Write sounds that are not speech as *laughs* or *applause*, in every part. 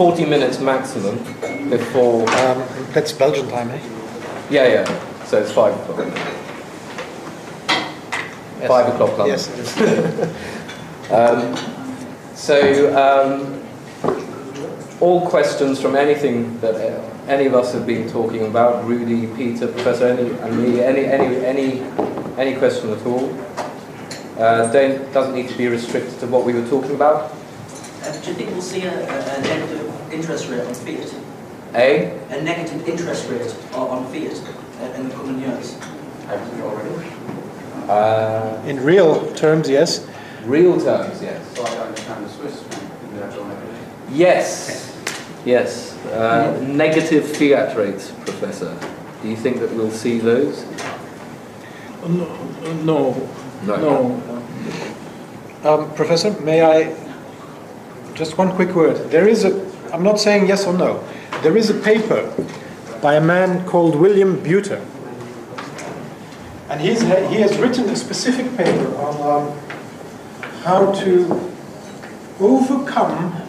40 minutes maximum before. Um, that's Belgian time, eh? Yeah, yeah. So it's 5 o'clock. Yes. 5 o'clock London. Yes, it is. *laughs* Um, so, um, all questions from anything that any of us have been talking about, Rudy, Peter, Professor, any, and me, any, any, any, any question at all, uh, don't, doesn't need to be restricted to what we were talking about. Uh, do you think we'll see a, a, a negative interest rate on fiat? A, A negative interest rate on, on fiat uh, in the coming years? uh, In real terms, yes. real terms, yes. So I understand the Swiss franc in that already. Yes, yes. Uh, negative fiat rates, Professor. Do you think that we'll see those? No, no, no. Um, Professor, may I? Just one quick word. There is a. I'm not saying yes or no. There is a paper by a man called William Buiter, and he's, he has written a specific paper on um, how to overcome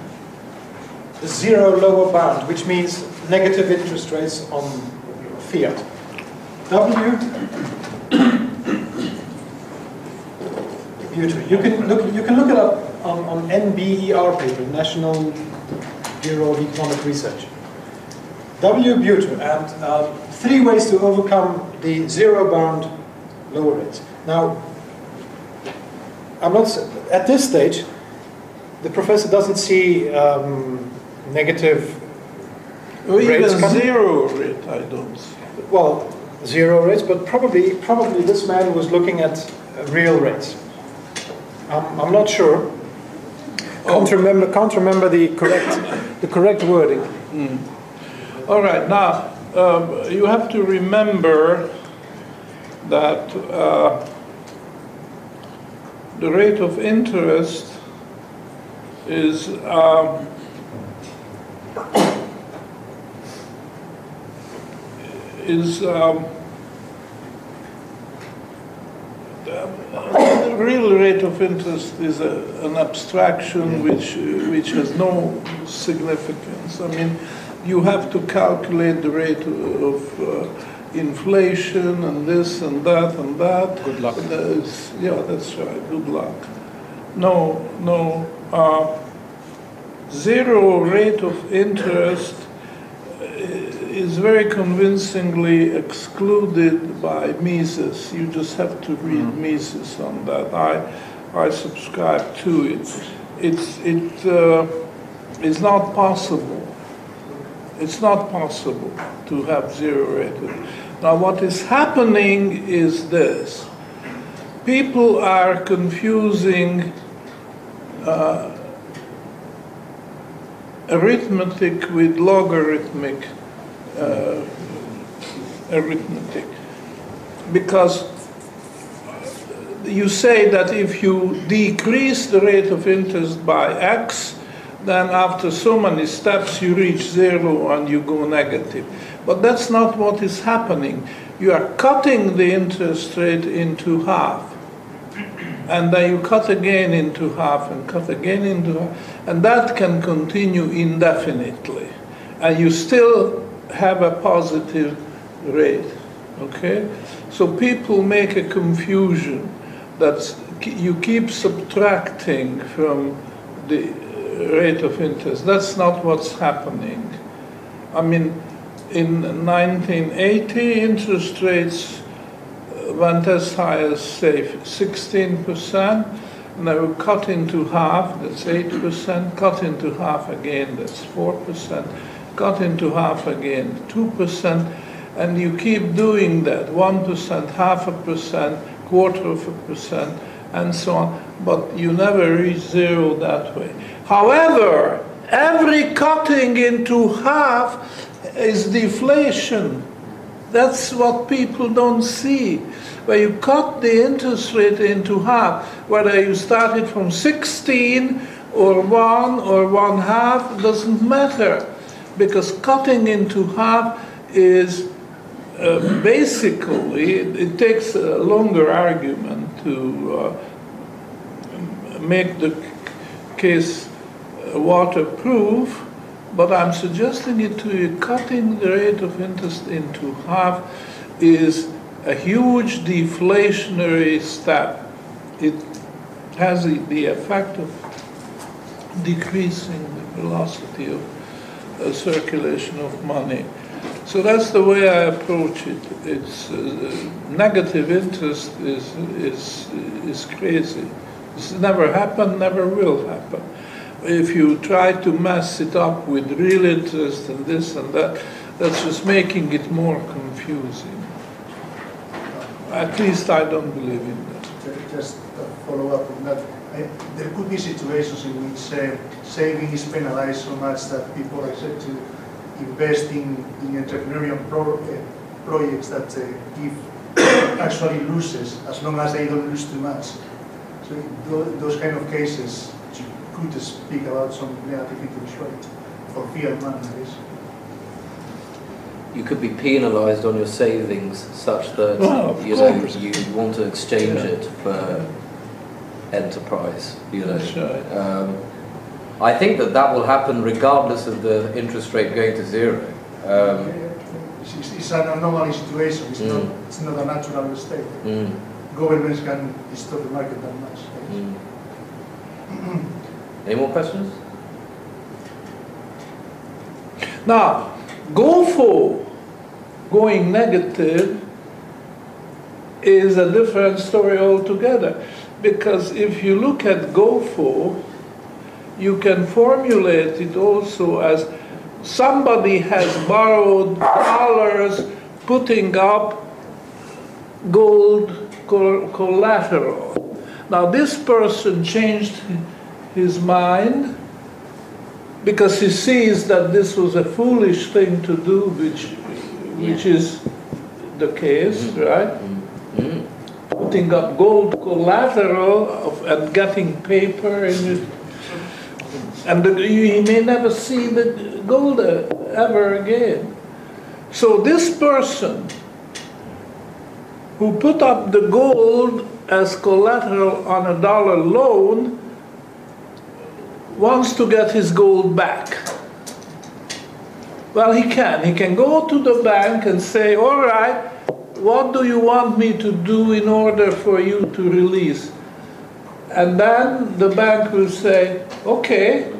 the zero lower bound, which means negative interest rates on fiat. W Buiter. You can look. You can look it up on, on NBER paper, National Bureau of Economic Research. W. Buiter and um, three ways to overcome the zero bound lower rates. Now, I'm not at this stage. The professor doesn't see um, negative. Or even Rates zero rate, I don't see. Well, zero rates, but probably probably this man was looking at uh, real rates. I'm, I'm not sure. Can't remember. Can't remember the correct the correct wording. All right, now, um, you have to remember that uh, the rate of interest is um, is um, real rate of interest is a, an abstraction which which has no significance. I mean, you have to calculate the rate of uh, inflation and this and that and that. Good luck. Yeah, that's right. Good luck. No, no. Uh, zero rate of interest is very convincingly excluded by Mises. You just have to read Mises on that. I, I subscribe to it. It's, it uh, is not possible. It's not possible to have zero rated. Now, what is happening is this people are confusing uh, arithmetic with logarithmic uh, arithmetic because you say that if you decrease the rate of interest by x, then after so many steps you reach zero and you go negative. But that's not what is happening. You are cutting the interest rate into half. And then you cut again into half and cut again into half. And that can continue indefinitely. And you still have a positive rate. Okay? So people make a confusion that you keep subtracting from the uh, rate of interest. That's not what's happening. I mean, in 1980, interest rates uh, went as high as, say, 16%, and they were cut into half, that's 8%, cut into half again, that's 4%, cut into half again, 2%, and you keep doing that, 1%, half a percent, quarter of a percent, and so on, but you never reach zero that way. However, every cutting into half is deflation. That's what people don't see. Where you cut the interest rate into half, whether you started from 16 or 1 or 1 half, doesn't matter. Because cutting into half is uh, basically, it, it takes a longer argument to uh, make the case uh, waterproof, but I'm suggesting it to you, cutting the rate of interest into half is a huge deflationary step. It has the, the effect of decreasing the velocity of uh, circulation of money. So that's the way I approach it. It's uh, negative interest is, is, is crazy. This never happened, never will happen. If you try to mess it up with real interest and this and that, that's just making it more confusing. At least I don't believe in that. Just a follow up on that. I- There could be situations in which uh, saving is penalized so much that people accept to invest in, in entrepreneurial pro, uh, projects that uh, give *coughs* actually loses as long as they don't lose too much. So in tho- those kind of cases, you could speak about some negative interest rate for fiat money, that is. You could be penalised on your savings such that Oh, you know you want to exchange it for enterprise. You know, That's right. um, I think that that will happen regardless of the interest rate going to zero. Um, It's, it's- it's an anomaly situation, it's not, Mm. it's not a natural state. mm, Governments can distort the market that much. mm. *clears throat* Any more questions? Now, GoFo going negative is a different story altogether. Because if you look at GoFo, you can formulate it also as somebody has borrowed dollars putting up gold collateral. Now, this person changed his mind because he sees that this was a foolish thing to do, which, which is the case, right? Mm. Putting up gold collateral of, and getting paper it. And the, he may never see the gold uh, ever again. So this person who put up the gold as collateral on a dollar loan wants to get his gold back. Well, he can. He can go to the bank and say, All right, what do you want me to do in order for you to release? And then the bank will say, Okay,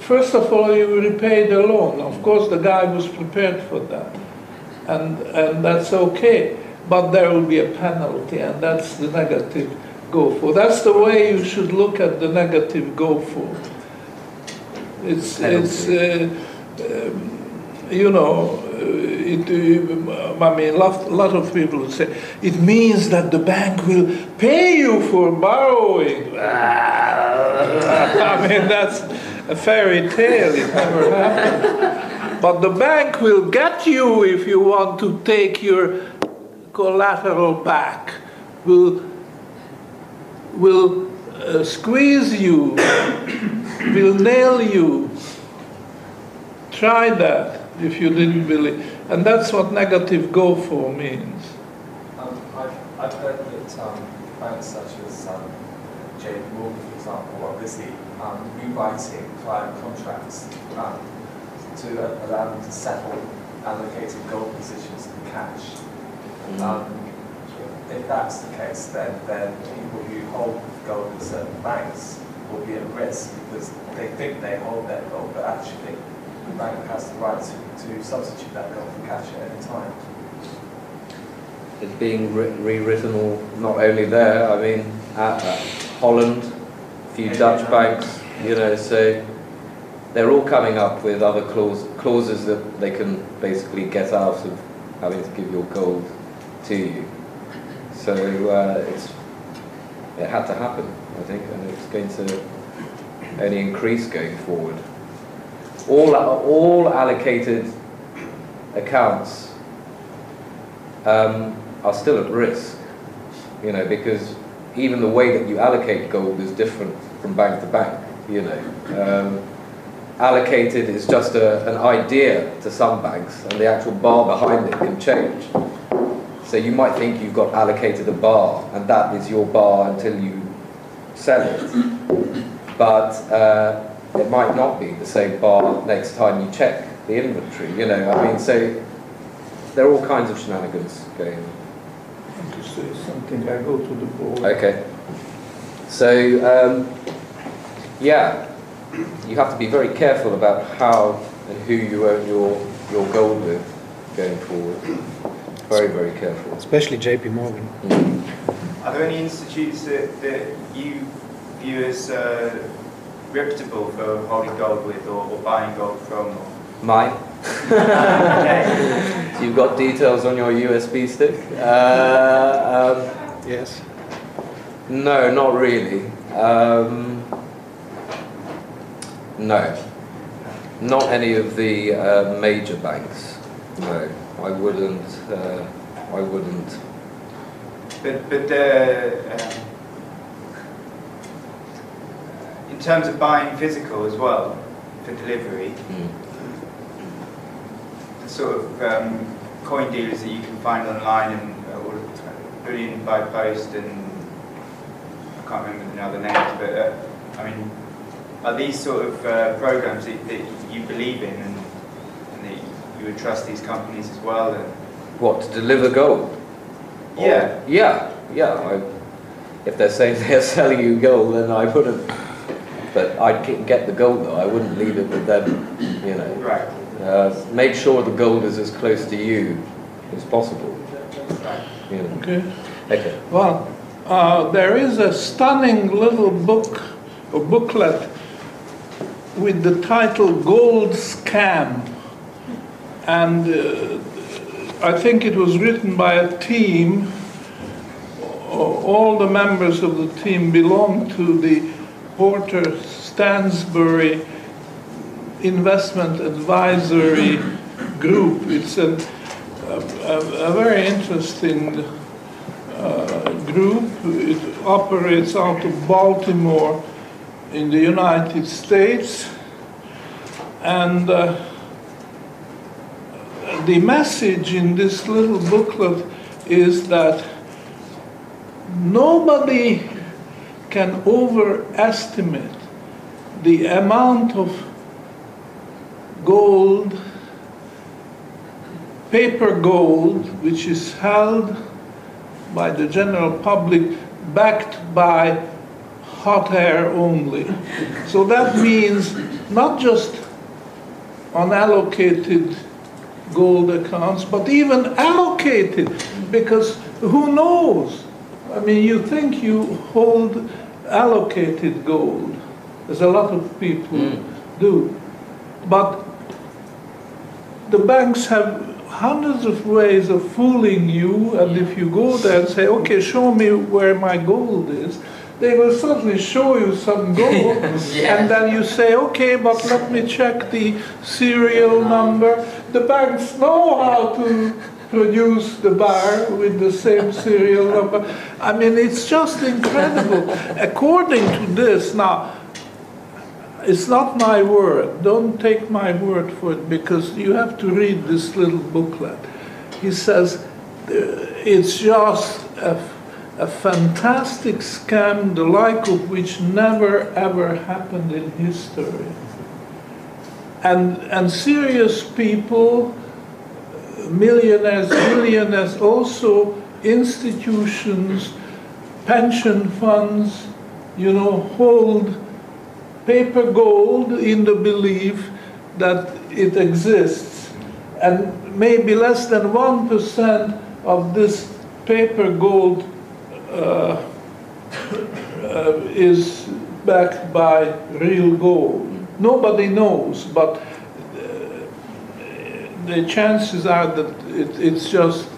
first of all, you repay the loan. Of course, the guy was prepared for that. And, and that's okay. But there will be a penalty, and that's the negative GoFo. That's the way you should look at the negative GoFo. It's, it's uh, um, you know, uh, it, uh, I mean, a lot, lot of people say, it means that the bank will pay you for borrowing. *laughs* I mean, that's a fairy tale, it never happened. But the bank will get you if you want to take your collateral back, will, will uh, squeeze you, *coughs* will nail you. Try that if you didn't believe. And that's what negative GoFo means. Um, I've, I've heard that um, banks such as um, JP Morgan, for example, are busy um, rewriting client contracts um, to allow them to settle allocated gold positions in cash. Um, if that's the case, then, then people who hold gold in certain banks will be at risk because they think they hold their gold, but actually the bank has the right to, to substitute that gold for cash at any time. It's being re- rewritten all, not only there, I mean, at, at Holland, a few Dutch banks, you know, so they're all coming up with other clause, clauses that they can basically get out of having to give your gold to you. So uh, it's, it had to happen, I think, and it's going to only increase going forward. All, all allocated accounts um, are still at risk, you know, because even the way that you allocate gold is different from bank to bank, you know. Um, allocated is just a, an idea to some banks, and the actual bar behind it can change. So you might think you've got allocated a bar, and that is your bar until you sell it. But uh, it might not be the same bar next time you check the inventory. You know, I mean, so there are all kinds of shenanigans going on. To say something, I go to the board. Okay. So, um, yeah, you have to be very careful about how and who you own your, your gold with going forward. Very, very careful. Especially JP Morgan. Mm. Are there any institutes that, that you view as uh, reputable for holding gold with or, or buying gold from? Or? Mine. Okay. *laughs* So *laughs* you've got details on your USB stick? Uh, um, Yes. no, not really. Um, no. Not any of the uh, major banks. No, I wouldn't. Uh, I wouldn't. But, but uh, um, in terms of buying physical as well for delivery, Mm. the sort of um, coin dealers that you can find online and uh, or bullion by post and I can't remember the other names, but uh, I mean, are these sort of uh, programs that, that you believe in and, and that you would trust these companies as well? And, What to deliver gold? yeah. Yeah, yeah. I, if they're saying *laughs* they're selling you gold, then I wouldn't. But I'd get- get the gold though. I wouldn't leave it with them. You know. Right. Uh, make sure the gold is as close to you as possible. You know. Okay. Okay. Well, uh, there is a stunning little book or booklet with the title Gold Scam. And uh, I think it was written by a team. All the members of the team belong to the Porter Stansberry Investment Advisory Group. It's an, a, a, very interesting uh, group. It operates out of Baltimore in the United States. And uh, the message in this little booklet is that nobody can overestimate the amount of gold, paper gold, which is held by the general public backed by hot air only. So that means not just unallocated gold accounts, but even allocated, because who knows? I mean, you think you hold allocated gold, as a lot of people Mm. do, but the banks have hundreds of ways of fooling you, and if you go there and say, okay, show me where my gold is, they will certainly show you some *laughs* gold, and then you say, okay, but let me check the serial number. The banks know how to produce the bar with the same serial number. I mean, it's just incredible. According to this, now, it's not my word. Don't take my word for it because you have to read this little booklet. He says uh, it's just a, a fantastic scam, the like of which never ever happened in history. And, and serious people, millionaires, billionaires, also institutions, pension funds, you know, hold paper gold in the belief that it exists. And maybe less than 1% of this paper gold uh, uh, is backed by real gold. Nobody knows, but the chances are that it, it's just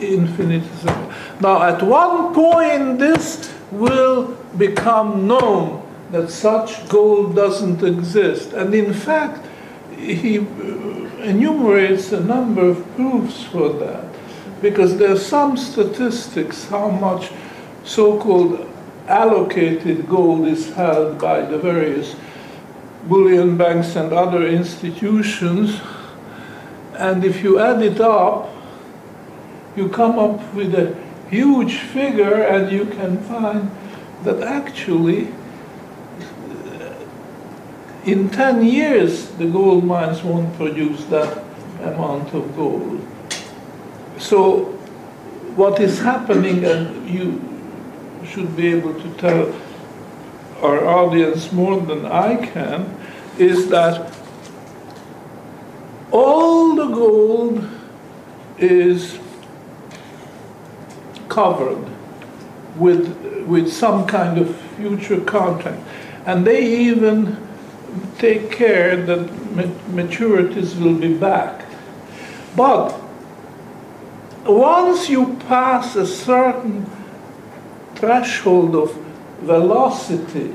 infinitesimal. Now, at one point, this will become known that such gold doesn't exist. And in fact, he uh, enumerates a number of proofs for that. Because there are some statistics how much so called allocated gold is held by the various bullion banks and other institutions. And if you add it up, you come up with a huge figure, and you can find that actually uh, in 10 years, the gold mines won't produce that amount of gold. So, what is happening, and you should be able to tell our audience more than I can, is that all the gold is covered with, with some kind of future contract. And they even take care that maturities will be back. But once you pass a certain threshold of velocity,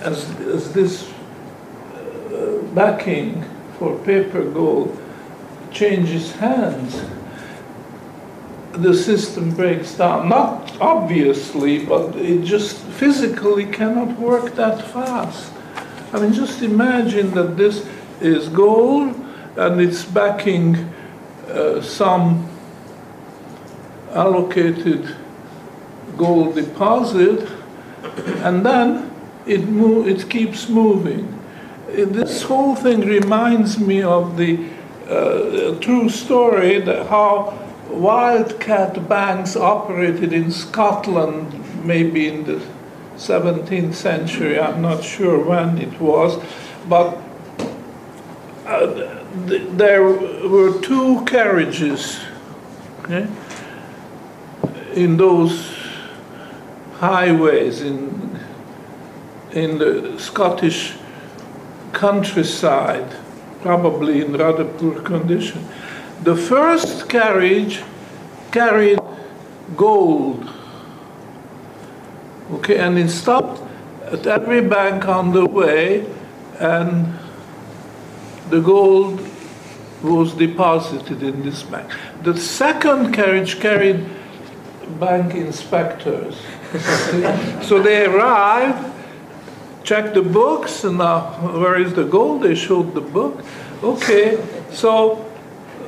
as, as this uh, backing for paper gold changes hands, the system breaks down. Not obviously, but it just physically cannot work that fast. I mean, just imagine that this is gold and it's backing uh, some allocated gold deposit, and then it, mo- it keeps moving. This whole thing reminds me of the uh, true story that how wildcat banks operated in Scotland, maybe in the 17th century. I'm not sure when it was, but uh, th- there were two carriages okay, in those highways in in the Scottish countryside, probably in rather poor condition. The first carriage carried gold. Okay, and it stopped at every bank on the way, and the gold was deposited in this bank. The second carriage carried bank inspectors. *laughs* so they arrived, checked the books, and uh, where is the gold? They showed the book. Okay, so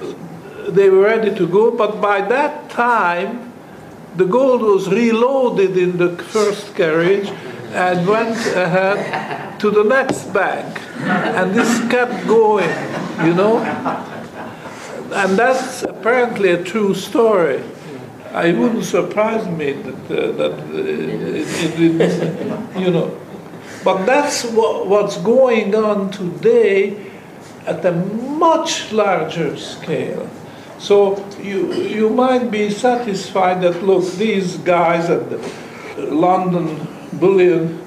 uh, they were ready to go, but by that time, the gold was reloaded in the first carriage and went ahead to the next bank. And this kept going, you know? And that's apparently a true story. It wouldn't surprise me that, uh, that uh, it, it, it, you know. But that's what, what's going on today at a much larger scale. So you, you might be satisfied that, look, these guys at the London Bullion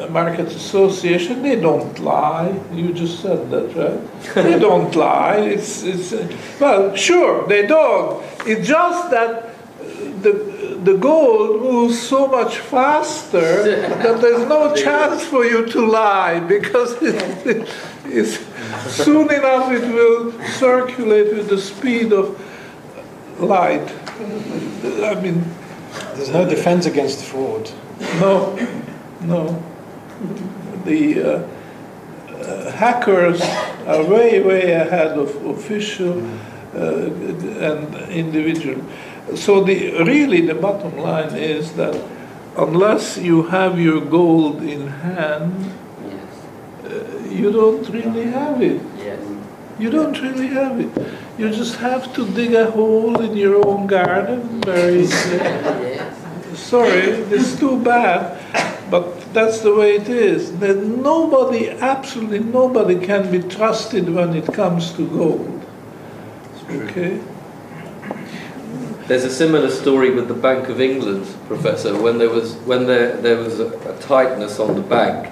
uh, Market Association, they don't lie. You just said that, right? *laughs* they don't lie. It's, it's, uh, well, sure, they don't. It's just that the, the gold moves so much faster that there's no *laughs* chance for you to lie because *laughs* it, it's, soon enough it will circulate with the speed of light. I mean, There's no defense against fraud. no, no. The uh, uh, hackers are way, way ahead of official uh, and individual. So the really the bottom line is that unless you have your gold in hand, uh, you don't really have it. Yes. You don't really have it. You just have to dig a hole in your own garden, bury it there. *laughs* Sorry, it's too bad, but that's the way it is. That nobody, absolutely nobody, can be trusted when it comes to gold. Okay. There's a similar story with the Bank of England, Professor. When there was when there there was a, a tightness on the bank,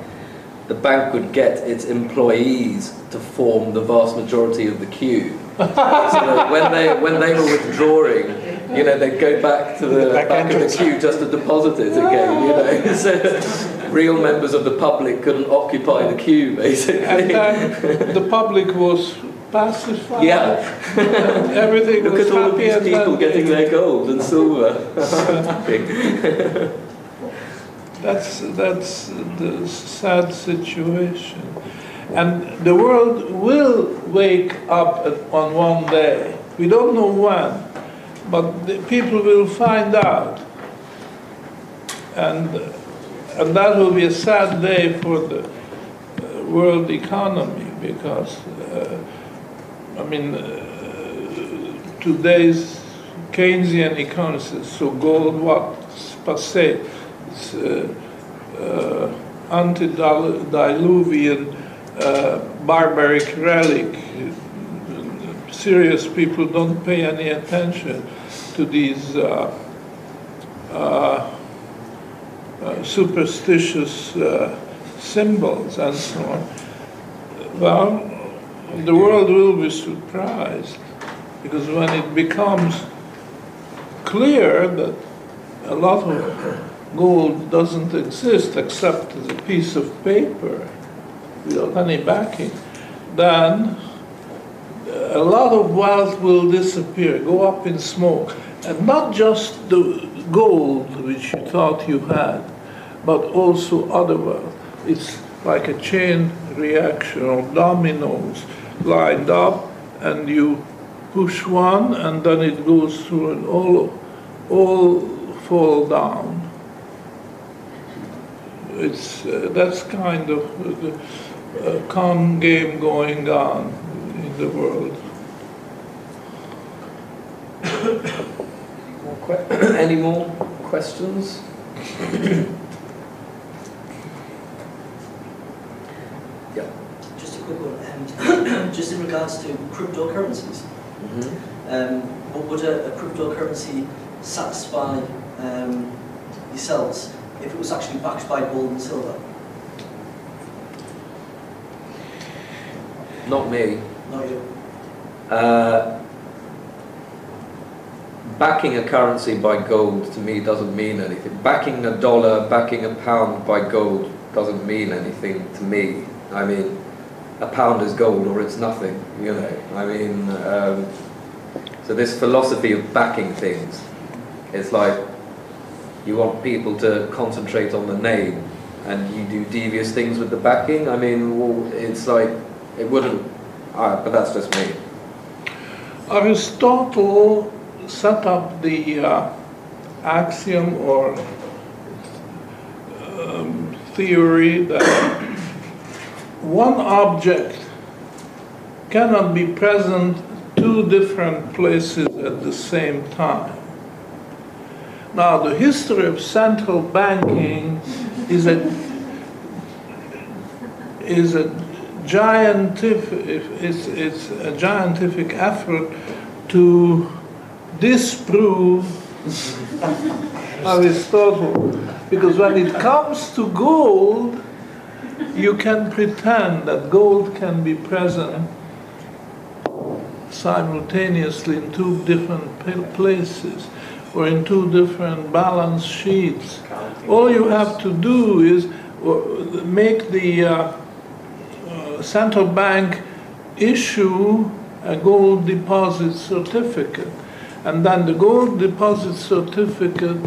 the bank would get its employees to form the vast majority of the queue. so that when they when they were withdrawing, you know, they'd go back to the, The back back, of the queue just to deposit it again. You know, *laughs* so real members of the public couldn't occupy the queue, basically. And then the public was pacified. Yeah. *laughs* Everything Look was at all of these people getting their gold and silver. *laughs* That's, that's the sad situation. And the world will wake up at, on one day. We don't know when, but the people will find out. And, and that will be a sad day for the uh, world economy because, uh, I mean, uh, today's Keynesian economists, so gold what's passé, it's uh, uh, antediluvian uh, barbaric relic. Serious people don't pay any attention to these uh, uh, superstitious symbols and so on. Well, the world will be surprised because when it becomes clear that a lot of gold doesn't exist except as a piece of paper without any backing, then a lot of wealth will disappear, go up in smoke. And not just the gold which you thought you had, but also other wealth. It's like a chain reaction or dominoes lined up, and you push one, and then it goes through, and all, all fall down. It's uh, that's kind of the uh, con game going on in the world. *coughs* Any more questions? *coughs* Yeah. Just a quick one. Um, just in regards to cryptocurrencies, um, would a, a cryptocurrency satisfy um, yourselves if it was actually backed by gold and silver? Not me. Not you. Uh, backing a currency by gold to me doesn't mean anything. Backing a dollar, backing a pound by gold doesn't mean anything to me. I mean, a pound is gold or it's nothing, you know. I mean, um, so this philosophy of backing things, it's like you want people to concentrate on the name and you do devious things with the backing. I mean, well, it's like, it wouldn't, uh, but that's just me. Aristotle set up the uh, axiom or um, theory that one object cannot be present two different places at the same time. Now, the history of central banking is a is a giantific it's, it's a giantific effort to disprove *laughs* Aristotle. Because when it comes to gold, you can pretend that gold can be present simultaneously in two different places or in two different balance sheets. All you have to do is uh, make the uh, uh, central bank issue a gold deposit certificate. And then the gold deposit certificate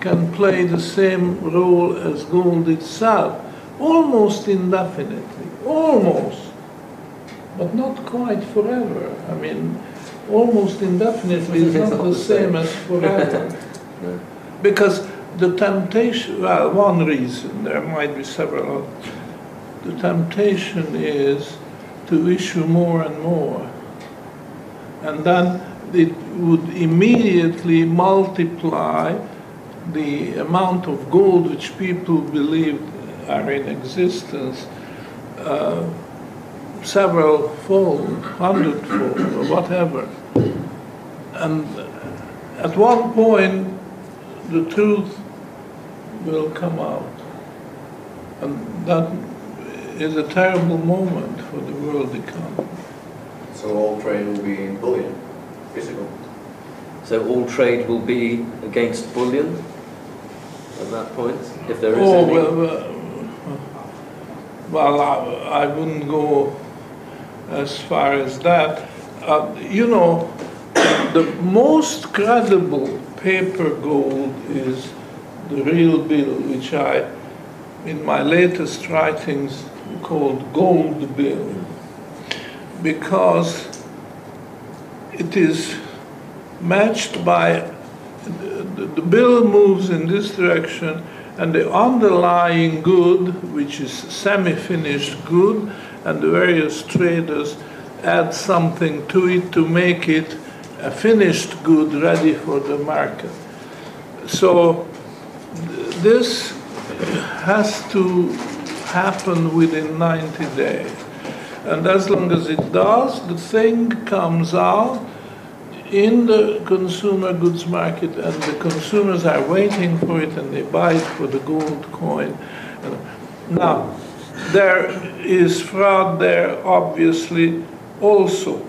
can play the same role as gold itself, almost indefinitely, almost, but not quite forever. I mean, almost indefinitely is not the same as forever. *laughs* No. Because the temptation, well, one reason, there might be several, the temptation is to issue more and more. And then it would immediately multiply the amount of gold which people believe are in existence uh, several fold, hundred fold, or whatever. And at one point, the truth will come out. And that is a terrible moment for the world economy. So all trade will be in bullion, physical. So all trade will be against bullion at that point, if there is Oh, any. well, uh, well, I, I wouldn't go as far as that. Uh, you know, the most credible paper gold is the real bill, which I, in my latest writings, called gold bill, because it is matched by the, the bill moves in this direction and the underlying good, which is semi-finished good, and the various traders add something to it to make it a finished good ready for the market. So this has to happen within 90 days. And as long as it does, the thing comes out in the consumer goods market, and the consumers are waiting for it and they buy it for the gold coin. Now, there is fraud there, obviously, also.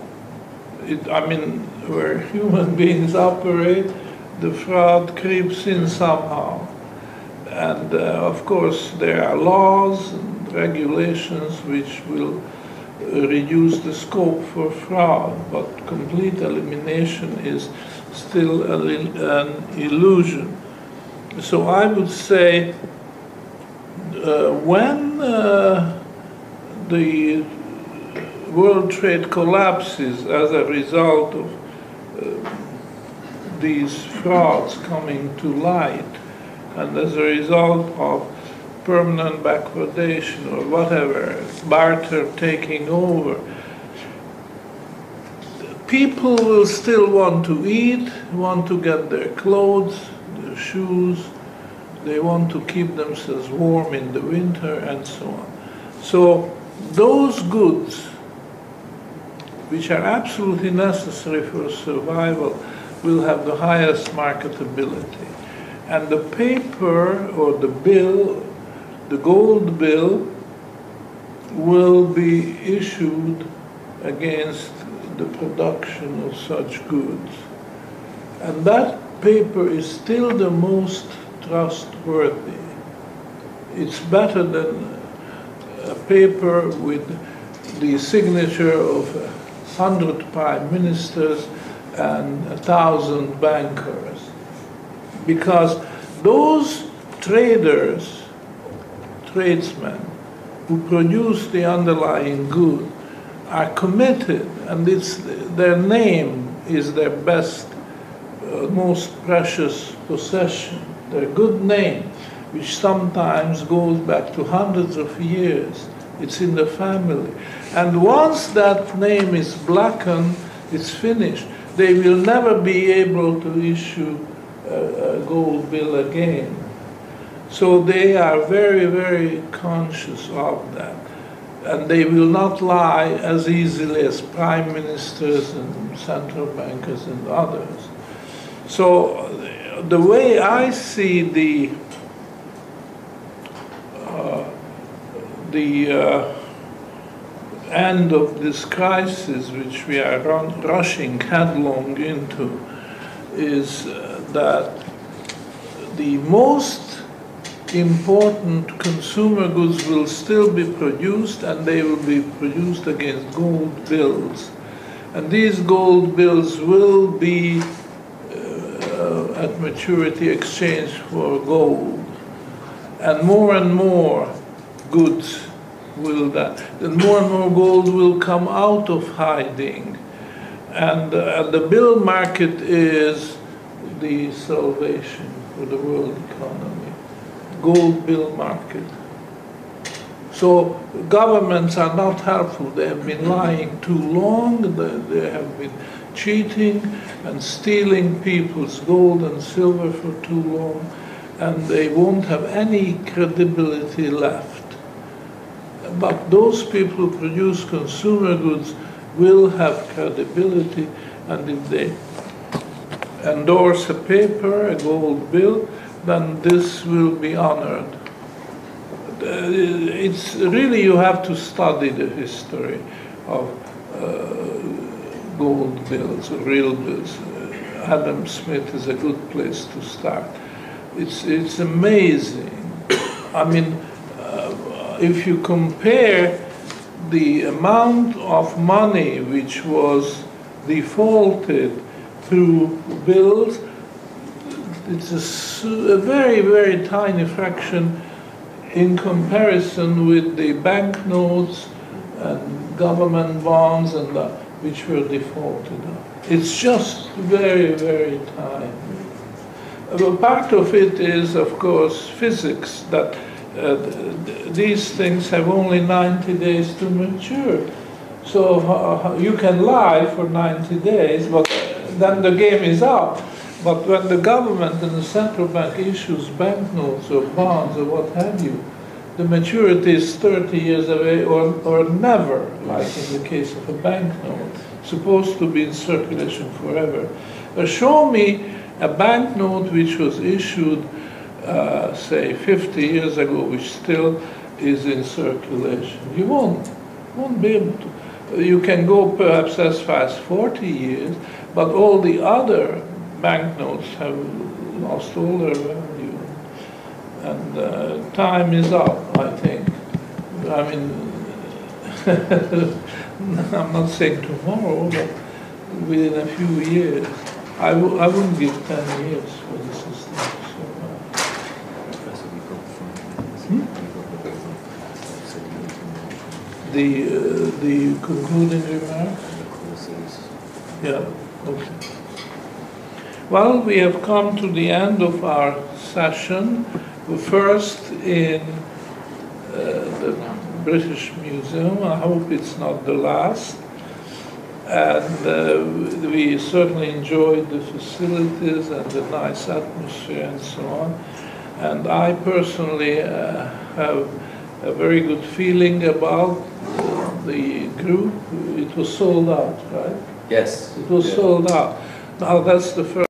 It, I mean, where human *laughs* beings operate, the fraud creeps in somehow. And uh, of course, there are laws and regulations which will reduce the scope for fraud, but complete elimination is still an illusion. So I would say uh, when uh, the world trade collapses as a result of uh, these frauds coming to light, and as a result of permanent backwardation or whatever, barter taking over, people will still want to eat, want to get their clothes, their shoes, they want to keep themselves warm in the winter and so on. So those goods, which are absolutely necessary for survival, will have the highest marketability. And the paper or the bill, the gold bill, will be issued against the production of such goods. And that paper is still the most trustworthy. It's better than a paper with the signature of a hundred prime ministers and a thousand bankers. Because those traders, tradesmen, who produce the underlying good are committed, and it's their name is their best, uh, most precious possession, their good name, which sometimes goes back to hundreds of years. It's in the family. And once that name is blackened, it's finished. They will never be able to issue a, a gold bill again. So they are very, very conscious of that. And they will not lie as easily as prime ministers and central bankers and others. So the way I see the uh, the uh, end of this crisis, which we are run, rushing headlong into, is uh, that the most important consumer goods will still be produced and they will be produced against gold bills. And these gold bills will be uh, at maturity exchanged for gold. And more and more goods will that, and more and more gold will come out of hiding. And, uh, and the bill market is the salvation for the world economy gold bill market. So governments are not helpful. They have been lying too long. They, they have been cheating and stealing people's gold and silver for too long, and they won't have any credibility left. But those people who produce consumer goods will have credibility, and if they endorse a paper, a gold bill, then this will be honored. Uh, it's really, you have to study the history of uh, gold bills, real bills. Uh, Adam Smith is a good place to start. It's, it's amazing. I mean, uh, if you compare the amount of money which was defaulted through bills it's a, a, very, very tiny fraction in comparison with the banknotes and government bonds and the, which were defaulted. It's just very, very tiny. Well, part of it is, of course, physics, that uh, th- these things have only 90 days to mature. So uh, you can lie for 90 days, but then the game is up. But when the government and the central bank issues banknotes or bonds or what have you, the maturity is 30 years away or, or never, like in the case of a banknote, supposed to be in circulation forever. Uh, show me a banknote which was issued, uh, say, 50 years ago, which still is in circulation. You won't, won't be able to. You can go perhaps as far as 40 years, but all the other banknotes have lost all their value. And uh, time is up, I think. I mean, *laughs* I'm not saying tomorrow, but within a few years. I w- I wouldn't give 10 years for the system. So, uh, the, uh, the concluding remarks? Yeah, okay. Well, we have come to the end of our session. First in uh, the British Museum. I hope it's not the last. And uh, we certainly enjoyed the facilities and the nice atmosphere and so on. And I personally uh, have a very good feeling about the group. It was sold out, right? Yes. It was Yeah. sold out. Now, that's the first